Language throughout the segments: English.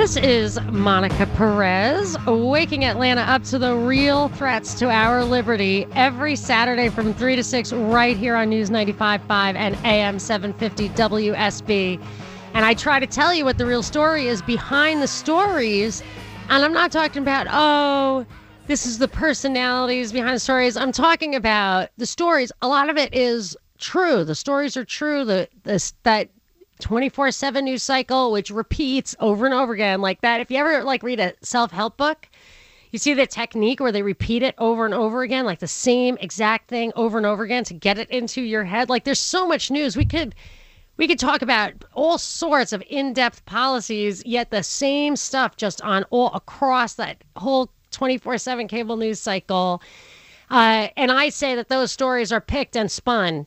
This is Monica Perez, waking Atlanta up to the real threats to our liberty every Saturday from 3 to 6, right here on News 95.5 and AM 750 WSB. And I try to tell you what the real story is behind the stories. And I'm not talking about, oh, this is the personalities behind the stories. I'm talking about the stories. A lot of it is true. The stories are true. The this that 24 7 news cycle, which repeats over and over again like that. If you ever like read a self help book, you see the technique where they repeat it over and over again, like the same exact thing over and over again to get it into your head. Like there's so much news. We could we could talk about all sorts of in-depth policies, yet the same stuff just on all across that whole 24/7 cable news cycle. Uh, and I say that those stories are picked and spun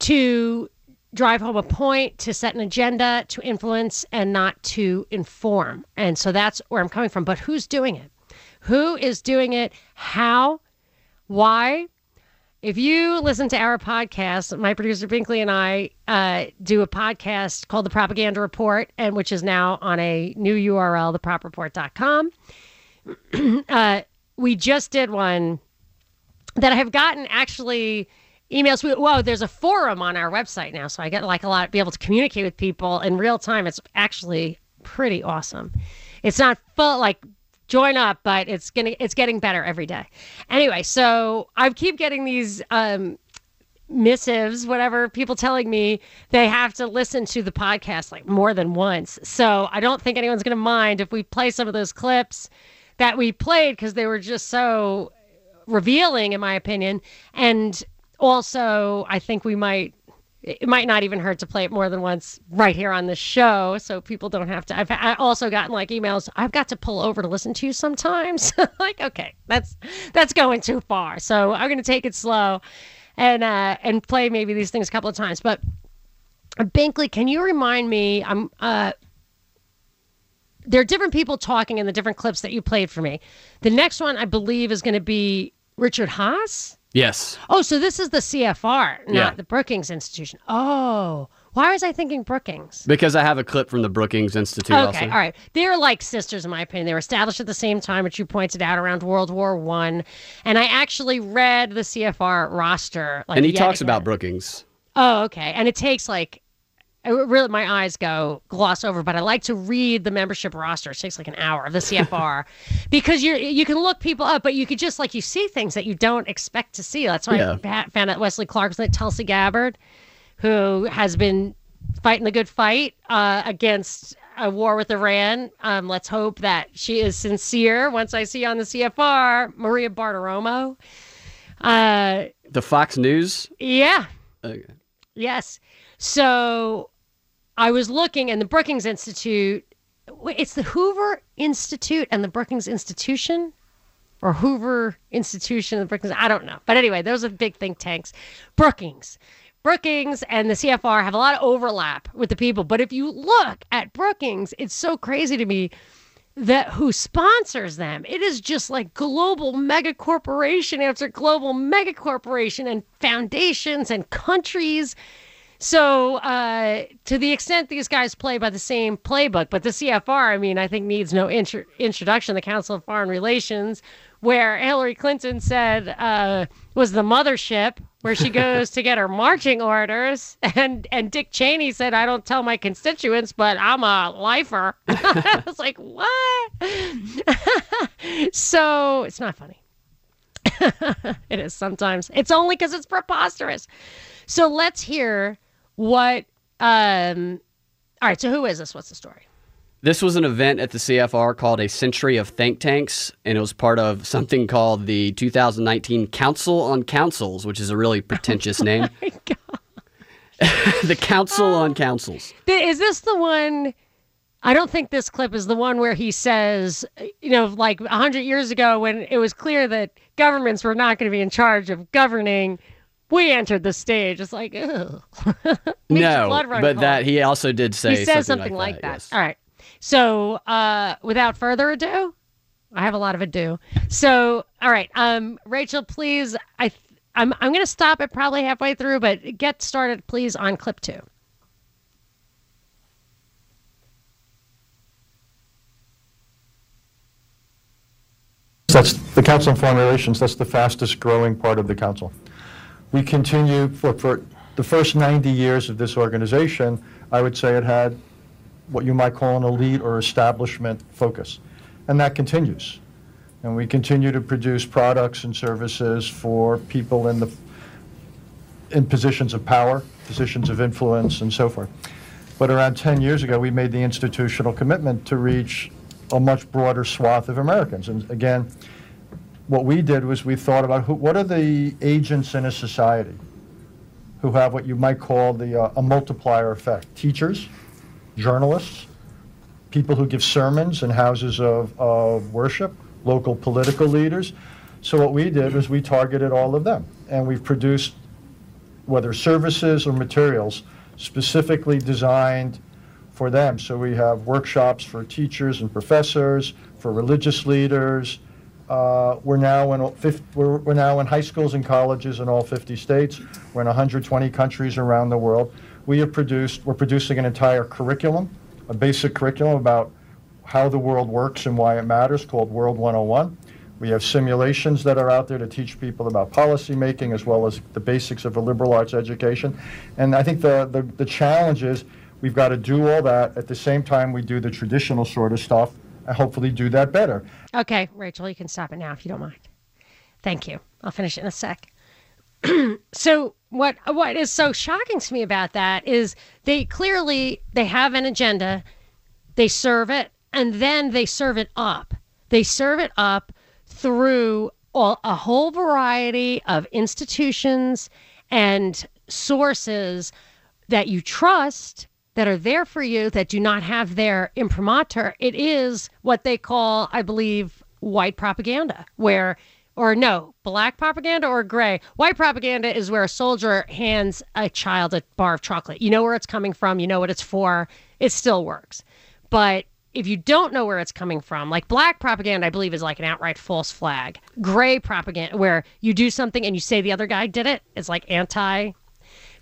to drive home a point, to set an agenda, to influence, and not to inform. And so that's where I'm coming from. But who's doing it? Who is doing it? How? Why? If you listen to our podcast, my producer Binkley and I uh, do a podcast called The Propaganda Report, and which is now on a new URL, thepropreport.com. uh, we just did one that I have gotten actually emails. Whoa, there's a forum on our website now, so I get like a lot, be able to communicate with people in real time. It's actually pretty awesome. It's not full like join up, but it's gonna it's getting better every day. Anyway, so I keep getting these um, missives, whatever, people telling me they have to listen to the podcast like more than once. So I don't think anyone's gonna mind if we play some of those clips that we played because they were just so revealing in my opinion and also i think we might it might not even hurt to play it more than once right here on the show so people don't have to i've I also gotten like emails i've got to pull over to listen to you sometimes like okay that's that's going too far so i'm going to take it slow and uh and play maybe these things a couple of times but binkley can you remind me i'm uh there are different people talking in the different clips that you played for me. The next one, I believe, is going to be Richard Haass. Yes. Oh, so this is the CFR, not Yeah. the Brookings Institution. Oh, why was I thinking Brookings? Because I have a clip from the Brookings Institute Okay, also. all right. They're like sisters, in my opinion. They were established at the same time, which you pointed out around World War One. And I actually read the CFR roster. Like, and he talks again. about Brookings. Oh, okay. And it takes like, it really, my eyes go gloss over, but I like to read the membership roster. It takes like an hour of the CFR because you're you can look people up, but you could just like you see things that you don't expect to see. That's why Yeah. I found out Wesley Clark's like Tulsi Gabbard, who has been fighting the good fight uh, against a war with Iran. Um, let's hope that she is sincere. Once I see on the CFR, Maria Bartiromo. Uh, The Fox News. yeah, Okay. Yes. So I was looking, and the Brookings Institute, it's the Hoover Institute and the Brookings Institution, or Hoover Institution and the Brookings. I don't know. But anyway, those are big think tanks. Brookings. Brookings and the CFR have a lot of overlap with the people. But if you look at Brookings, it's so crazy to me that who sponsors them. It is just like global mega corporation after global mega corporation and foundations and countries. So, uh, to the extent these guys play by the same playbook, but the CFR, I mean, I think needs no intro- introduction. The Council of Foreign Relations, where Hillary Clinton said uh, was the mothership, where she goes to get her marching orders, and and Dick Cheney said, "I don't tell my constituents, but I'm a lifer." I was like, "What?" so it's not funny. it is sometimes. It's only because it's preposterous. So let's hear what. Um, all right. So who is this? What's the story? This was an event at the CFR called a Century of Think Tanks, and it was part of something called the 2019 Council on Councils, which is a really pretentious name. My God. the Council on Councils. Is this the one I don't think this clip is the one where he says, you know, like 100 years ago when it was clear that governments were not going to be in charge of governing, we entered the stage. It's like, ugh. no, but cold. that he also did say he says something, something like, that. that. Yes. All right. So, uh, without further ado, I have a lot of ado. So, all right, um, Rachel, please, I, I'm, I'm going to stop it probably halfway through, but get started, please, on clip two. That's the Council on Foreign Relations. That's the fastest growing part of the council. We continue for, for the first 90 years of this organization. I would say it had what you might call an elite or establishment focus, and that continues. And we continue to produce products and services for people in the in positions of power, positions of influence, and so forth. But around 10 years ago, we made the institutional commitment to reach a much broader swath of Americans. And again, what we did was we thought about who, what are the agents in a society who have what you might call the, uh, a multiplier effect. Teachers, journalists, people who give sermons in houses of, of worship, local political leaders. So what we did was we targeted all of them. And we've produced, whether services or materials, specifically designed for them. So we have workshops for teachers and professors, for religious leaders. Uh, we're now in 50, we're, we're now in high schools and colleges in all 50 states. We're in 120 countries around the world. We have produced we're producing an entire curriculum, a basic curriculum about how the world works and why it matters, called World 101. We have simulations that are out there to teach people about policy making as well as the basics of a liberal arts education. And I think the, the, the challenge is We've got to do all that at the same time we do the traditional sort of stuff hopefully do that better. Okay, Rachel, you can stop it now if you don't mind. Thank you. I'll finish it in a sec. so what what is so shocking to me about that is they clearly they have an agenda, they serve it, and then they serve it up. They serve it up through all, a whole variety of institutions and sources that you trust that are there for you that do not have their imprimatur, it is what they call, I believe, white propaganda, where, or no, black propaganda or gray. White propaganda is where a soldier hands a child a bar of chocolate. You know where it's coming from, you know what it's for, it still works. But if you don't know where it's coming from, like black propaganda, I believe is like an outright false flag. Gray propaganda, where you do something and you say the other guy did it, is like anti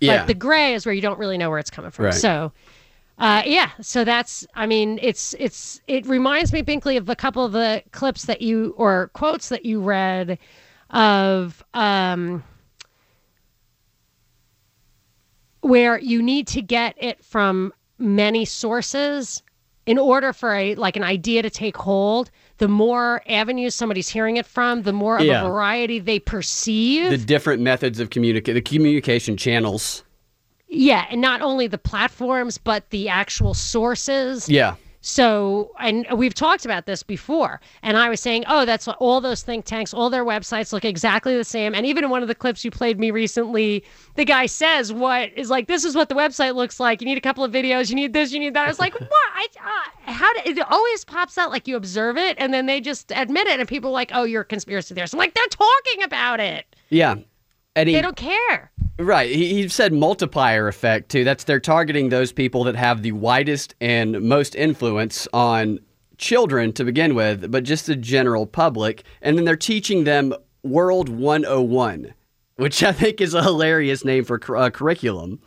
yeah. But the gray is where you don't really know where it's coming from. Right. So, uh, yeah. So that's. I mean, it's it's it reminds me, Binkley, of a couple of the clips that you or quotes that you read of um, where you need to get it from many sources in order for a like an idea to take hold the more avenues somebody's hearing it from, the more of yeah. a variety they perceive. The different methods of communicate, the communication channels. Yeah, and not only the platforms, but the actual sources. Yeah. So, and we've talked about this before, and I was saying, oh, that's all those think tanks, all their websites look exactly the same. And even in one of the clips you played me recently, the guy says, "What is like? This is what the website looks like. You need a couple of videos. You need this. You need that." I was like, "What? I, uh, how did it always pops out like you observe it, and then they just admit it, and people are like, "Oh, you're a conspiracy theorist." I'm like, they're talking about it. Yeah, and he, they don't care. Right. He, he said multiplier effect too. That's they're targeting those people that have the widest and most influence on children to begin with, but just the general public. And then they're teaching them World 101, which I think is a hilarious name for a uh, curriculum.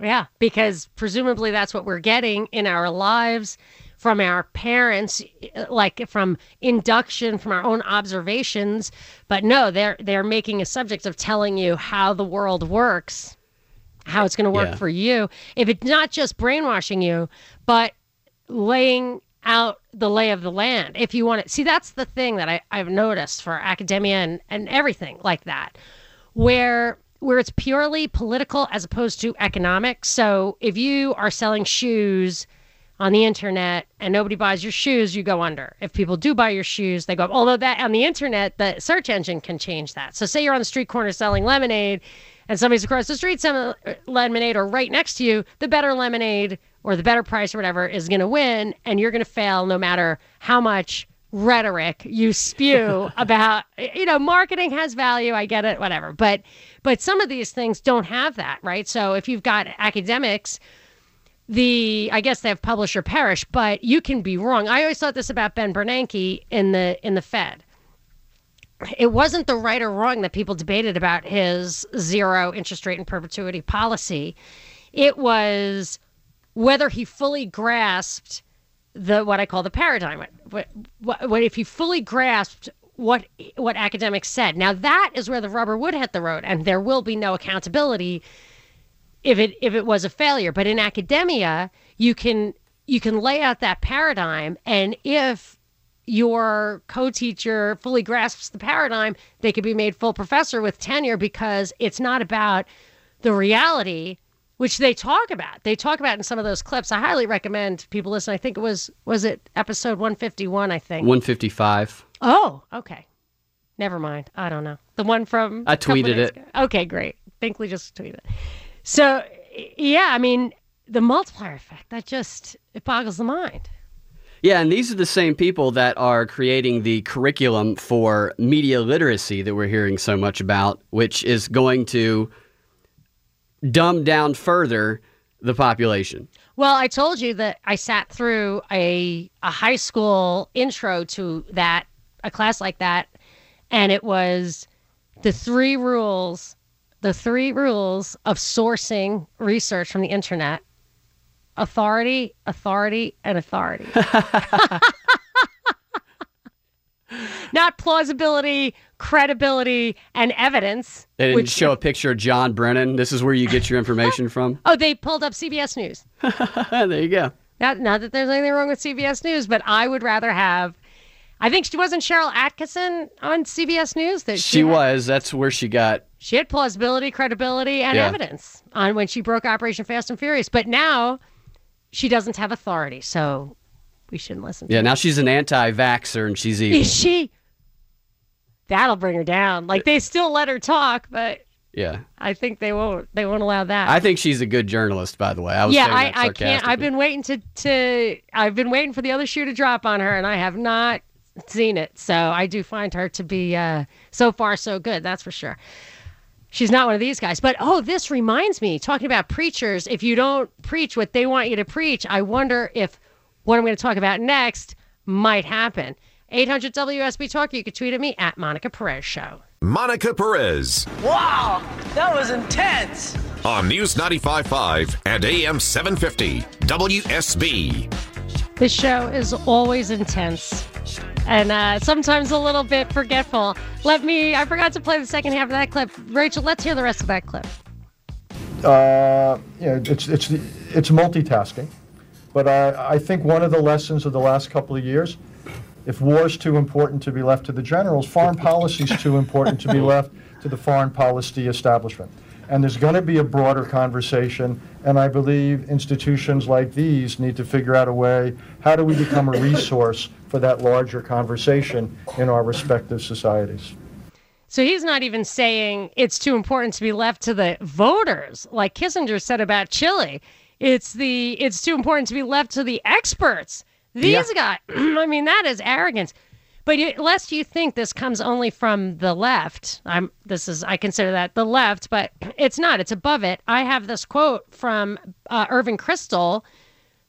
Yeah, because presumably that's what we're getting in our lives from our parents like from induction from our own observations. But no they're they're making a subject of telling you how the world works how it's going to work yeah. for you. If it's not just brainwashing you but laying out the lay of the land if you want to see that's the thing that I, i've noticed for academia and, and everything like that where where it's purely political as opposed to economic. So if you are selling shoes on the internet and nobody buys your shoes, you go under. If people do buy your shoes, they go up. Although that on the internet, the search engine can change that. So say you're on the street corner selling lemonade and somebody's across the street selling lemonade or right next to you, the better lemonade or the better price or whatever is going to win, and you're going to fail no matter how much rhetoric you spew about you know marketing has value i get it whatever but but some of these things don't have that right so if you've got academics the i guess they have publish or perish but you can be wrong i always thought this about ben bernanke in the in the fed it wasn't the right or wrong that people debated about his zero interest rate and perpetuity policy it was whether he fully grasped the what I call the paradigm. What, what, what if he fully grasped what what academics said? Now that is where the rubber would hit the road, and there will be no accountability if it if it was a failure. But in academia, you can you can lay out that paradigm, and if your co-teacher fully grasps the paradigm, they could be made full professor with tenure because it's not about the reality which they talk about. They talk about in some of those clips. I highly recommend people listen. I think it was was it episode 151, I think. 155. Oh, okay. Never mind. I don't know. The one from I tweeted it. Ago. Okay, great. Binkley just tweeted it. So, yeah, I mean, the multiplier effect, that just it boggles the mind. Yeah, and these are the same people that are creating the curriculum for media literacy that we're hearing so much about, which is going to dumb down further the population. Well, I told you that I sat through a a high school intro to that a class like that and it was the three rules the three rules of sourcing research from the internet authority authority and authority not plausibility credibility and evidence. They didn't which, show a picture of John Brennan. This is where you get your information from. oh, they pulled up CBS News. there you go. Not, not that there's anything wrong with CBS News, but I would rather have. I think she wasn't Sharyl Attkisson on CBS News. That she, she was. That's where she got. She had plausibility, credibility, and yeah. evidence on when she broke Operation Fast and Furious. But now she doesn't have authority, so we shouldn't listen. yeah, her. now she's an anti-vaxer, and she's evil. Is she? that'll bring her down. Like they still let her talk, but yeah, I think they won't. They won't allow that. I think she's a good journalist, by the way. I was yeah, I, I can't. I've been waiting to to. I've been waiting for the other shoe to drop on her, and I have not seen it. So I do find her to be uh, so far so good. That's for sure. She's not one of these guys. But oh, this reminds me. Talking about preachers, if you don't preach what they want you to preach, I wonder if what I'm going to talk about next might happen. 800 WSB Talk. You can tweet at me at Monica Perez Show. Monica Perez. Wow, that was intense. On News 95.5 and AM 750, WSB. This show is always intense and uh, sometimes a little bit forgetful. Let me, I forgot to play the second half of that clip. Rachel, let's hear the rest of that clip. Uh, yeah, it's, it's, it's multitasking. But I, I think one of the lessons of the last couple of years if war is too important to be left to the generals, foreign policy is too important to be left to the foreign policy establishment. And there's going to be a broader conversation, and I believe institutions like these need to figure out a way how do we become a resource for that larger conversation in our respective societies. So he's not even saying it's too important to be left to the voters, like Kissinger said about Chile. It's the it's too important to be left to the experts these yeah. guys, I mean, that is arrogance. But you, lest you think this comes only from the left, I'm this is I consider that the left, but it's not. It's above it. I have this quote from uh, Irving Kristol,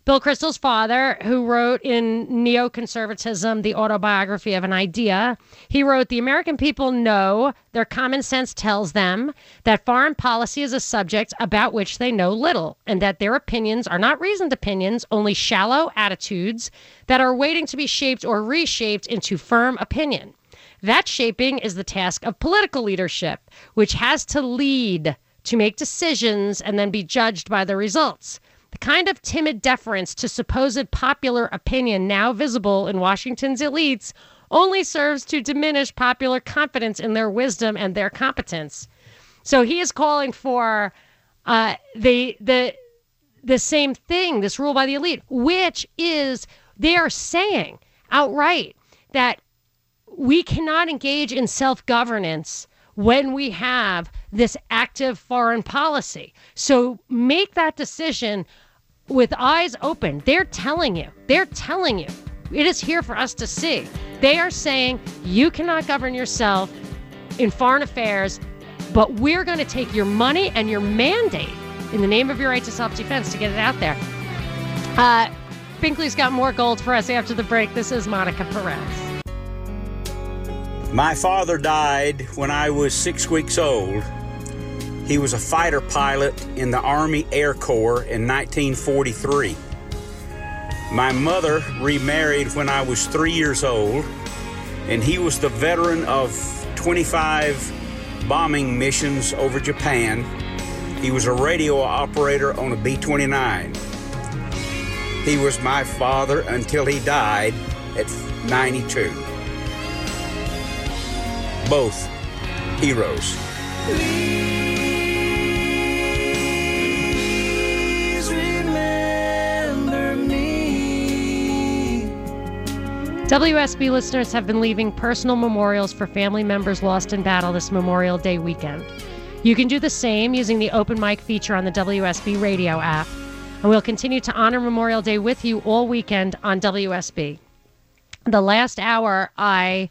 Bill Kristol's father, who wrote in Neoconservatism, the autobiography of an idea, he wrote The American people know, their common sense tells them, that foreign policy is a subject about which they know little, and that their opinions are not reasoned opinions, only shallow attitudes that are waiting to be shaped or reshaped into firm opinion. That shaping is the task of political leadership, which has to lead, to make decisions, and then be judged by the results. The kind of timid deference to supposed popular opinion now visible in Washington's elites only serves to diminish popular confidence in their wisdom and their competence. So he is calling for uh, the the the same thing, this rule by the elite, which is they are saying outright that we cannot engage in self governance when we have this active foreign policy. So make that decision with eyes open. They're telling you. They're telling you. It is here for us to see. They are saying you cannot govern yourself in foreign affairs, but we're going to take your money and your mandate in the name of your right to self defense to get it out there. Uh, Binkley's got more gold for us after the break. This is Monica Perez. My father died when I was six weeks old. He was a fighter pilot in the Army Air Corps in 1943. My mother remarried when I was three years old, and he was the veteran of 25 bombing missions over Japan. He was a radio operator on a B 29. He was my father until he died at 92. Both heroes. WSB listeners have been leaving personal memorials for family members lost in battle this Memorial Day weekend. You can do the same using the open mic feature on the WSB radio app, and we'll continue to honor Memorial Day with you all weekend on WSB. The last hour, I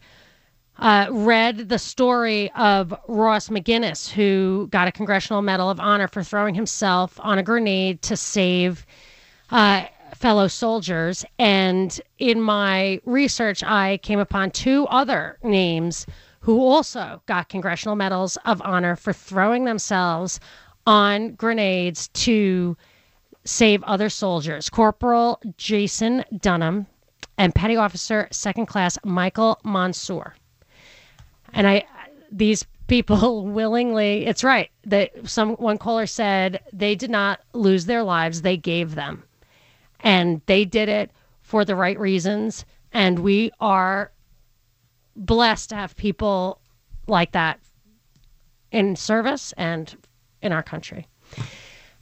uh, read the story of Ross McGinnis, who got a Congressional Medal of Honor for throwing himself on a grenade to save uh, fellow soldiers. And in my research, I came upon two other names who also got Congressional Medals of Honor for throwing themselves on grenades to save other soldiers Corporal Jason Dunham and Petty Officer Second Class Michael Monsoor. And I, these people willingly, it's right that some one caller said they did not lose their lives, they gave them and they did it for the right reasons. And we are blessed to have people like that in service and in our country.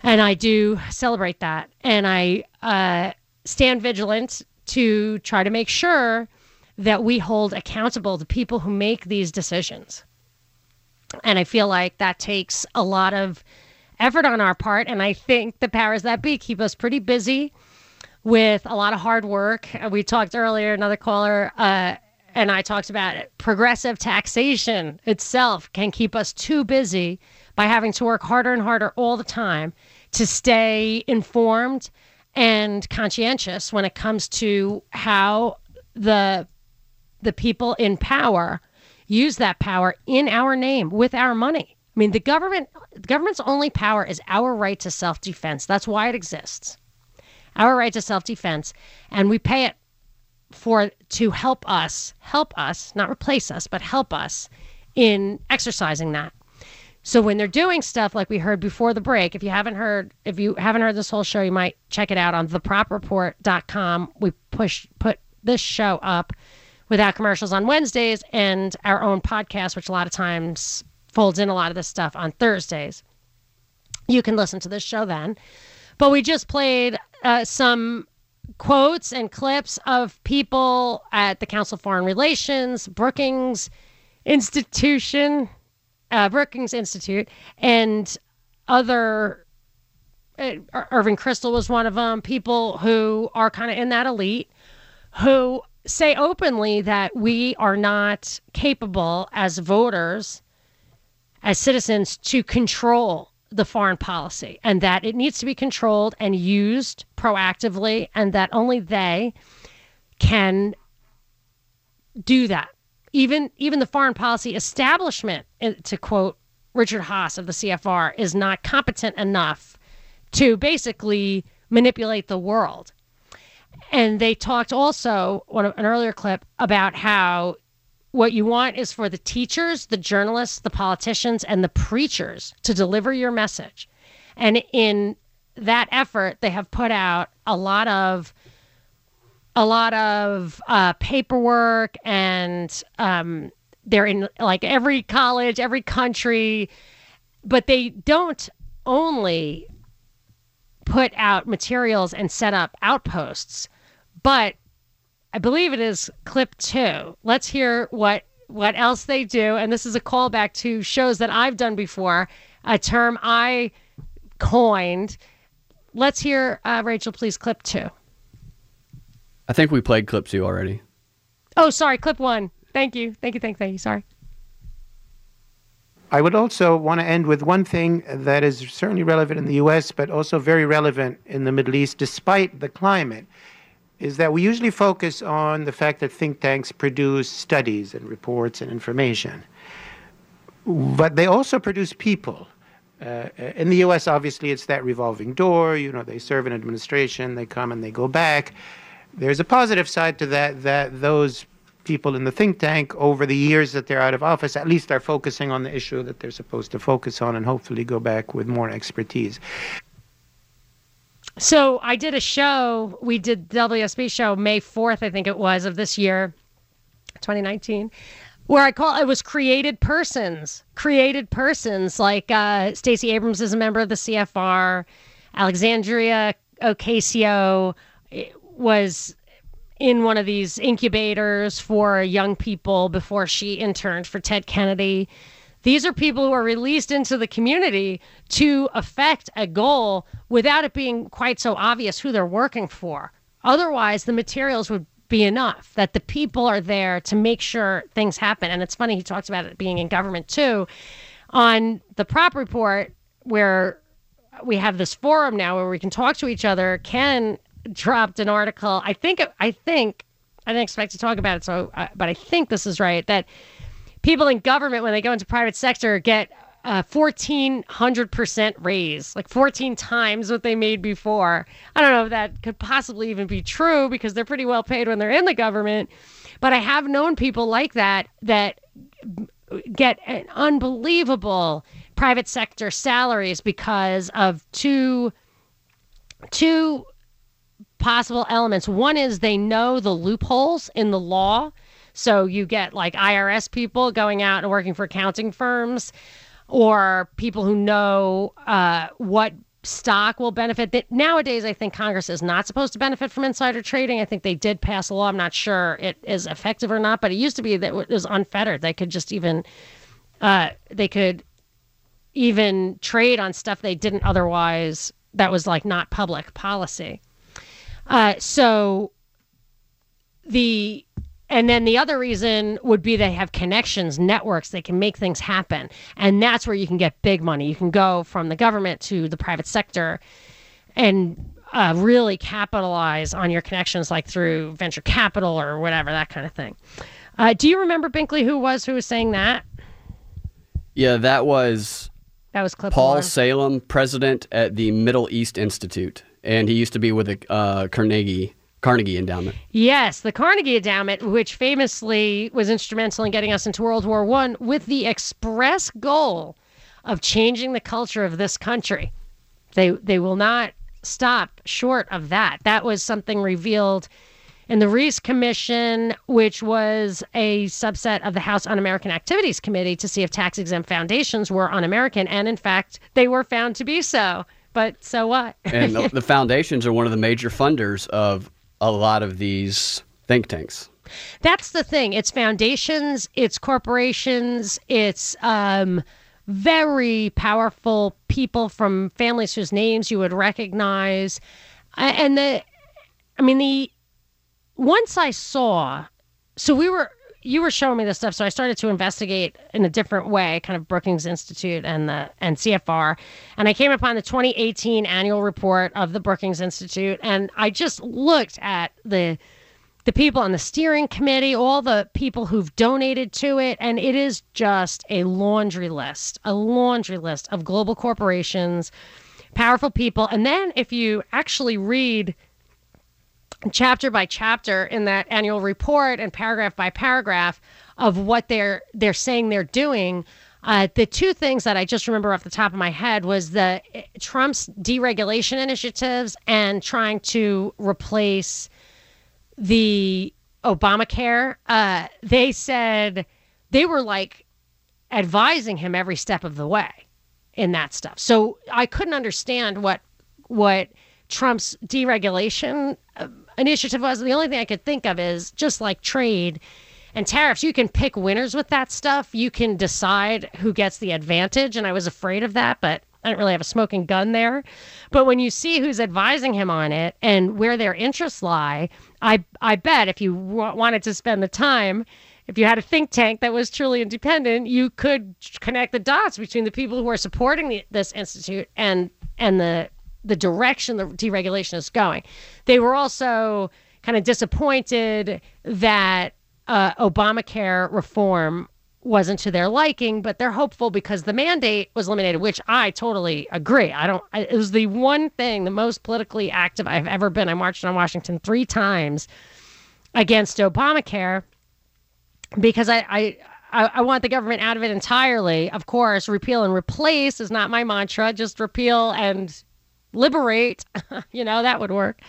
And I do celebrate that. And I uh, stand vigilant to try to make sure that we hold accountable the people who make these decisions. And I feel like that takes a lot of effort on our part. And I think the powers that be keep us pretty busy with a lot of hard work. We talked earlier, another caller, uh, and I talked about it. Progressive taxation itself can keep us too busy by having to work harder and harder all the time to stay informed and conscientious when it comes to how the the people in power use that power in our name with our money. I mean, the government the government's only power is our right to self-defense. That's why it exists our right to self defense, and we pay it for to help us, help us, not replace us, but help us in exercising that. So when they're doing stuff like we heard before the break, if you haven't heard, if you haven't heard this whole show, you might check it out on thepropreport.com. We push put this show up without commercials on Wednesdays and our own podcast, which a lot of times folds in a lot of this stuff on Thursdays. You can listen to this show then. But we just played uh, some quotes and clips of people at the Council of Foreign Relations, Brookings Institution, uh, Brookings Institute, and other. Uh, Irving Kristol was one of them. People who are kind of in that elite, who say openly that we are not capable as voters, as citizens, to control the foreign policy and that it needs to be controlled and used proactively and that only they can do that. Even even the foreign policy establishment eh, to quote Richard Haass of the CFR is not competent enough to basically manipulate the world. And they talked also one an earlier clip about how what you want is for the teachers, the journalists, the politicians, and the preachers to deliver your message. And in that effort, they have put out a lot of a lot of uh, paperwork, and um, they're in like every college, every country, but they don't only put out materials and set up outposts, but I believe it is clip two. Let's hear what what else they do. And this is a callback to shows that I've done before, a term I coined let's hear uh, Rachel, please, clip two. I think we played clip two already. Oh, sorry, clip one. Thank you. Thank you. Thank you. Thank you. Sorry. I would also want to end with one thing that is certainly relevant in the US, but also very relevant in the Middle East, despite the climate, is that we usually focus on the fact that think tanks produce studies and reports and information. But they also produce people. Uh, in the US, obviously, it's that revolving door. You know, they serve an administration, they come and they go back. There's a positive side to that, that those people in the think tank over the years that they're out of office at least are focusing on the issue that they're supposed to focus on and hopefully go back with more expertise. So I did a show. We did the WSB show May 4th, I think it was, of this year, 2019, where I call it was created persons. Created persons like uh, Stacey Abrams is a member of the CFR, Alexandria Ocasio was in one of these incubators for young people before she interned for Ted Kennedy. These are people who are released into the community to affect a goal without it being quite so obvious who they're working for. Otherwise, the materials would be enough that the people are there to make sure things happen. And it's funny, he talks about it being in government too. On the prop report, where we have this forum now where we can talk to each other, Ken dropped an article. I think I think I didn't expect to talk about it, so uh, but I think this is right that people in government when they go into private sector get uh, a 1400% raise, like 14 times what they made before. I don't know if that could possibly even be true because they're pretty well paid when they're in the government, but I have known people like that that get an unbelievable private sector salaries because of two two possible elements. One is they know the loopholes in the law. So you get like IRS people going out and working for accounting firms or people who know uh, what stock will benefit. That nowadays, I think Congress is not supposed to benefit from insider trading. I think they did pass a law. I'm not sure it is effective or not, but it used to be that it was unfettered. They could just even uh, they could even trade on stuff they didn't otherwise. That was like not public policy. Uh, so the and then the other reason would be they have connections, networks, they can make things happen. And that's where you can get big money. You can go from the government to the private sector and uh, really capitalize on your connections, like through venture capital or whatever, that kind of thing. Uh, do you remember Binkley who was who was saying that? Yeah, that was that was Clip Paul. Salem, president at the Middle East Institute and he used to be with uh, Carnegie Carnegie Endowment. Yes, the Carnegie Endowment, which famously was instrumental in getting us into World War One, with the express goal of changing the culture of this country. They they will not stop short of that. That was something revealed in the Reece Commission, which was a subset of the House Un American Activities Committee to see if tax exempt foundations were un American. And in fact, they were found to be so. But so what? and the, the foundations are one of the major funders of a lot of these think tanks. That's the thing. It's foundations, it's corporations, it's um, very powerful people from families whose names you would recognize. And the, I mean, the, once I saw, so we were, you were showing me this stuff, so I started to investigate in a different way, kind of Brookings Institute and the and CFR, and I came upon the 2018 annual report of the Brookings Institute, and I just looked at the the people on the steering committee, all the people who've donated to it, and it is just a laundry list, a laundry list of global corporations, powerful people, and then if you actually read chapter by chapter in that annual report and paragraph by paragraph of what they're they're saying they're doing. Uh, the two things that I just remember off the top of my head was the Trump's deregulation initiatives and trying to replace the Obamacare. Uh, they said they were like advising him every step of the way in that stuff. So I couldn't understand what what Trump's deregulation uh, initiative was. The only thing I could think of is just like trade and tariffs. You can pick winners with that stuff. You can decide who gets the advantage. And I was afraid of that, but I don't really have a smoking gun there. But when you see who's advising him on it and where their interests lie, I I bet if you w- wanted to spend the time, if you had a think tank that was truly independent, you could connect the dots between the people who are supporting the, this institute and and the the direction the deregulation is going. They were also kind of disappointed that uh, Obamacare reform wasn't to their liking, but they're hopeful because the mandate was eliminated, which I totally agree. I don't. It was the one thing, the most politically active I've ever been. I marched on Washington three times against Obamacare because I I, I want the government out of it entirely. Of course, repeal and replace is not my mantra. Just repeal and liberate. you know that would work.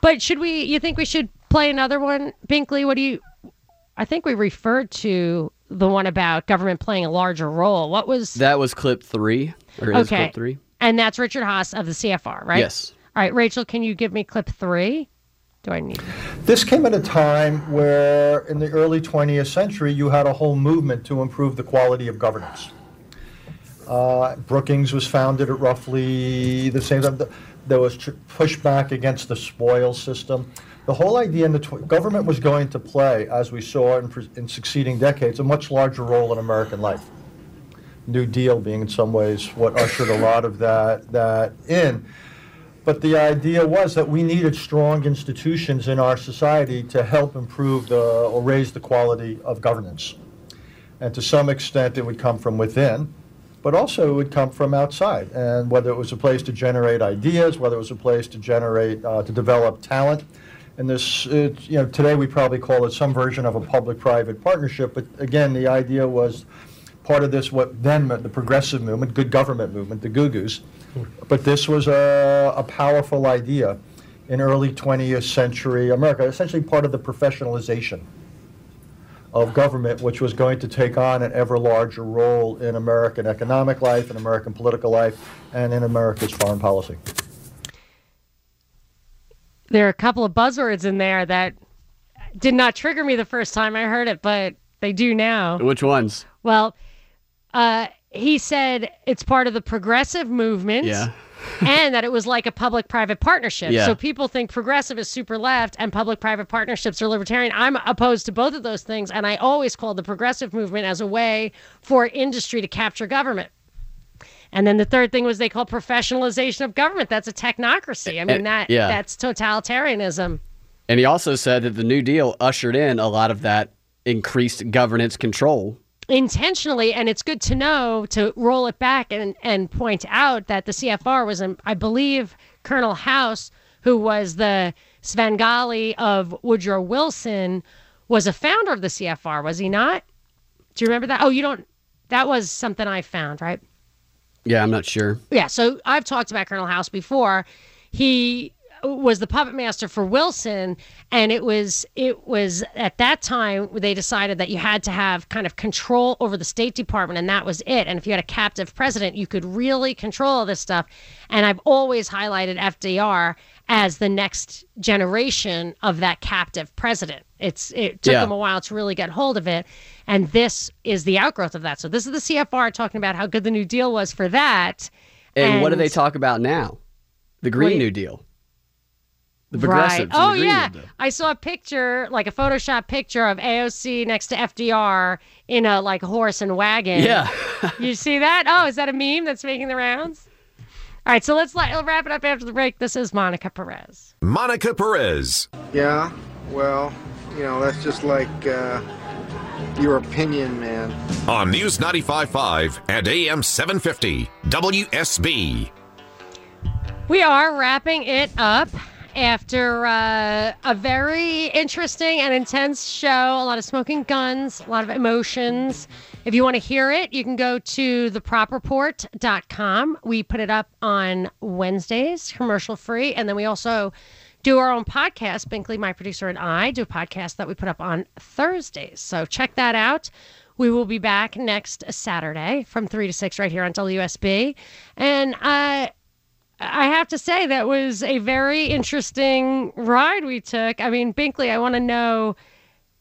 But should we? You think we should play another one, Binkley? What do you? I think we referred to the one about government playing a larger role. What was That was clip three, or is okay? clip three? And that's Richard Haass of the CFR, right? Yes. All right, Rachel, can you give me clip three? Do I need? This came at a time where, in the early 20th century, you had a whole movement to improve the quality of governance. Uh, Brookings was founded at roughly the same time. There was pushback against the spoils system. The whole idea in the government was going to play, as we saw in, in succeeding decades, a much larger role in American life. New Deal being in some ways what ushered a lot of that that in. But the idea was that we needed strong institutions in our society to help improve the or raise the quality of governance. And to some extent, it would come from within, but also it would come from outside. And whether it was a place to generate ideas, whether it was a place to generate uh, to develop talent. And this, it, you know, today we probably call it some version of a public-private partnership. But again, the idea was part of this what then meant the progressive movement, good government movement, the Goo-Goos. But this was a, a powerful idea in early 20th century America, essentially part of the professionalization of government, which was going to take on an ever larger role in American economic life, in American political life, and in America's foreign policy. There are a couple of buzzwords in there that did not trigger me the first time I heard it, but they do now. Which ones? Well, uh, he said it's part of the progressive movement. Yeah. And that it was like a public private partnership. Yeah. So people think progressive is super left and public private partnerships are libertarian. I'm opposed to both of those things. And I always called the progressive movement as a way for industry to capture government. And then the third thing was they call professionalization of government. That's a technocracy. I mean, Uh, that yeah. that's totalitarianism. And he also said that the New Deal ushered in a lot of that increased governance control. Intentionally and it's good to know to roll it back and and point out that the CFR was um, I believe Colonel House who was the Svengali of Woodrow Wilson was a founder of the CFR was he not do you remember that oh you don't that was something I found right Yeah, I'm not sure. yeah, so I've talked about Colonel House before. He was the puppet master for Wilson and it was it was at that time they decided that you had to have kind of control over the State Department and that was it. And if you had a captive president, you could really control all this stuff. And I've always highlighted FDR as the next generation of that captive president. It's it took Yeah. them a while to really get hold of it, and this is the outgrowth of that. So this is the CFR talking about how good the New Deal was for that. And, what do they talk about now? The Green New Deal. The Right. progressives. and Oh yeah, I saw a picture, like a Photoshop picture of AOC next to FDR in a like horse and wagon. Yeah. you see that? Oh, is that a meme that's making the rounds? All right, so let's, let, let's wrap it up after the break. This is Monica Perez. Monica Perez. Yeah, well, you know, that's just like uh, your opinion, man. On News 95.5 and AM 750, WSB. We are wrapping it up after uh, a very interesting and intense show. A lot of smoking guns, a lot of emotions. If you want to hear it, you can go to thepropreport.com. We put it up on Wednesdays, commercial free. And then we also do our own podcast. Binkley, my producer, and I do a podcast that we put up on Thursdays. So check that out. We will be back next Saturday from 3 to 6 right here on WSB. And uh, I have to say that was a very interesting ride we took. I mean, Binkley, I want to know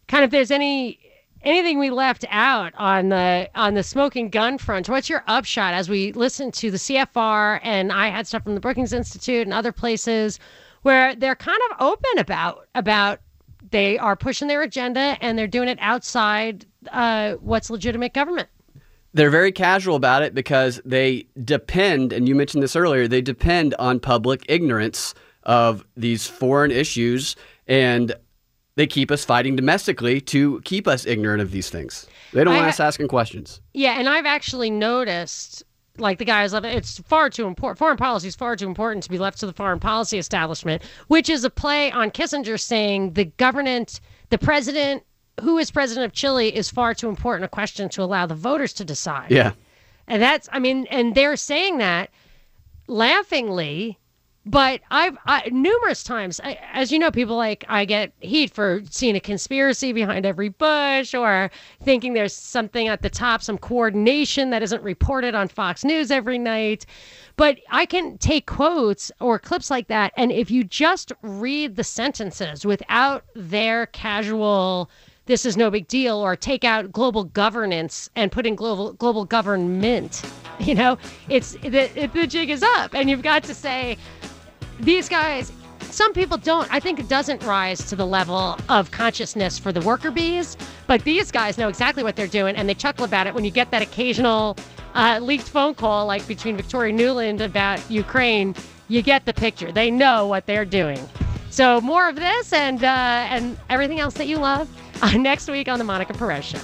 kind of if there's any anything we left out on the on the smoking gun front? What's your upshot as we listen to the CFR and I had stuff from the Brookings Institute and other places where they're kind of open about about they are pushing their agenda and they're doing it outside uh, what's legitimate government. They're very casual about it because they depend, and you mentioned this earlier, they depend on public ignorance of these foreign issues and they keep us fighting domestically to keep us ignorant of these things. They don't I want us asking questions. Yeah, and I've actually noticed, like the guys love it. It's far too important. Foreign policy is far too important to be left to the foreign policy establishment, which is a play on Kissinger saying the government, the president, who is president of Chile, is far too important a question to allow the voters to decide. Yeah. And that's, I mean, and they're saying that laughingly, but I've I, numerous times, I, as you know, people like I get heat for seeing a conspiracy behind every bush or thinking there's something at the top, some coordination that isn't reported on Fox News every night. But I can take quotes or clips like that, and if you just read the sentences without their casual this is no big deal or take out global governance and put in global global government. You know it's the, it, the jig is up and you've got to say these guys some people don't i think it doesn't rise to the level of consciousness for the worker bees but these guys know exactly what they're doing and they chuckle about it. When you get that occasional uh, leaked phone call like between victoria Nuland about ukraine you get the picture. They know what they're doing so more of this and uh, and everything else that you love uh, next week on the monica perez show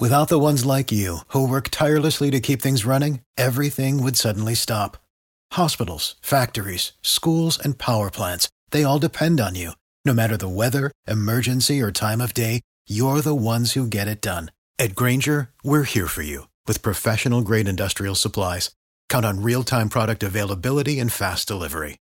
Without the ones like you, who work tirelessly to keep things running, everything would suddenly stop. Hospitals, factories, schools, and power plants, they all depend on you. No matter the weather, emergency, or time of day, you're the ones who get it done. At Grainger, we're here for you with professional grade industrial supplies. Count on real time product availability and fast delivery.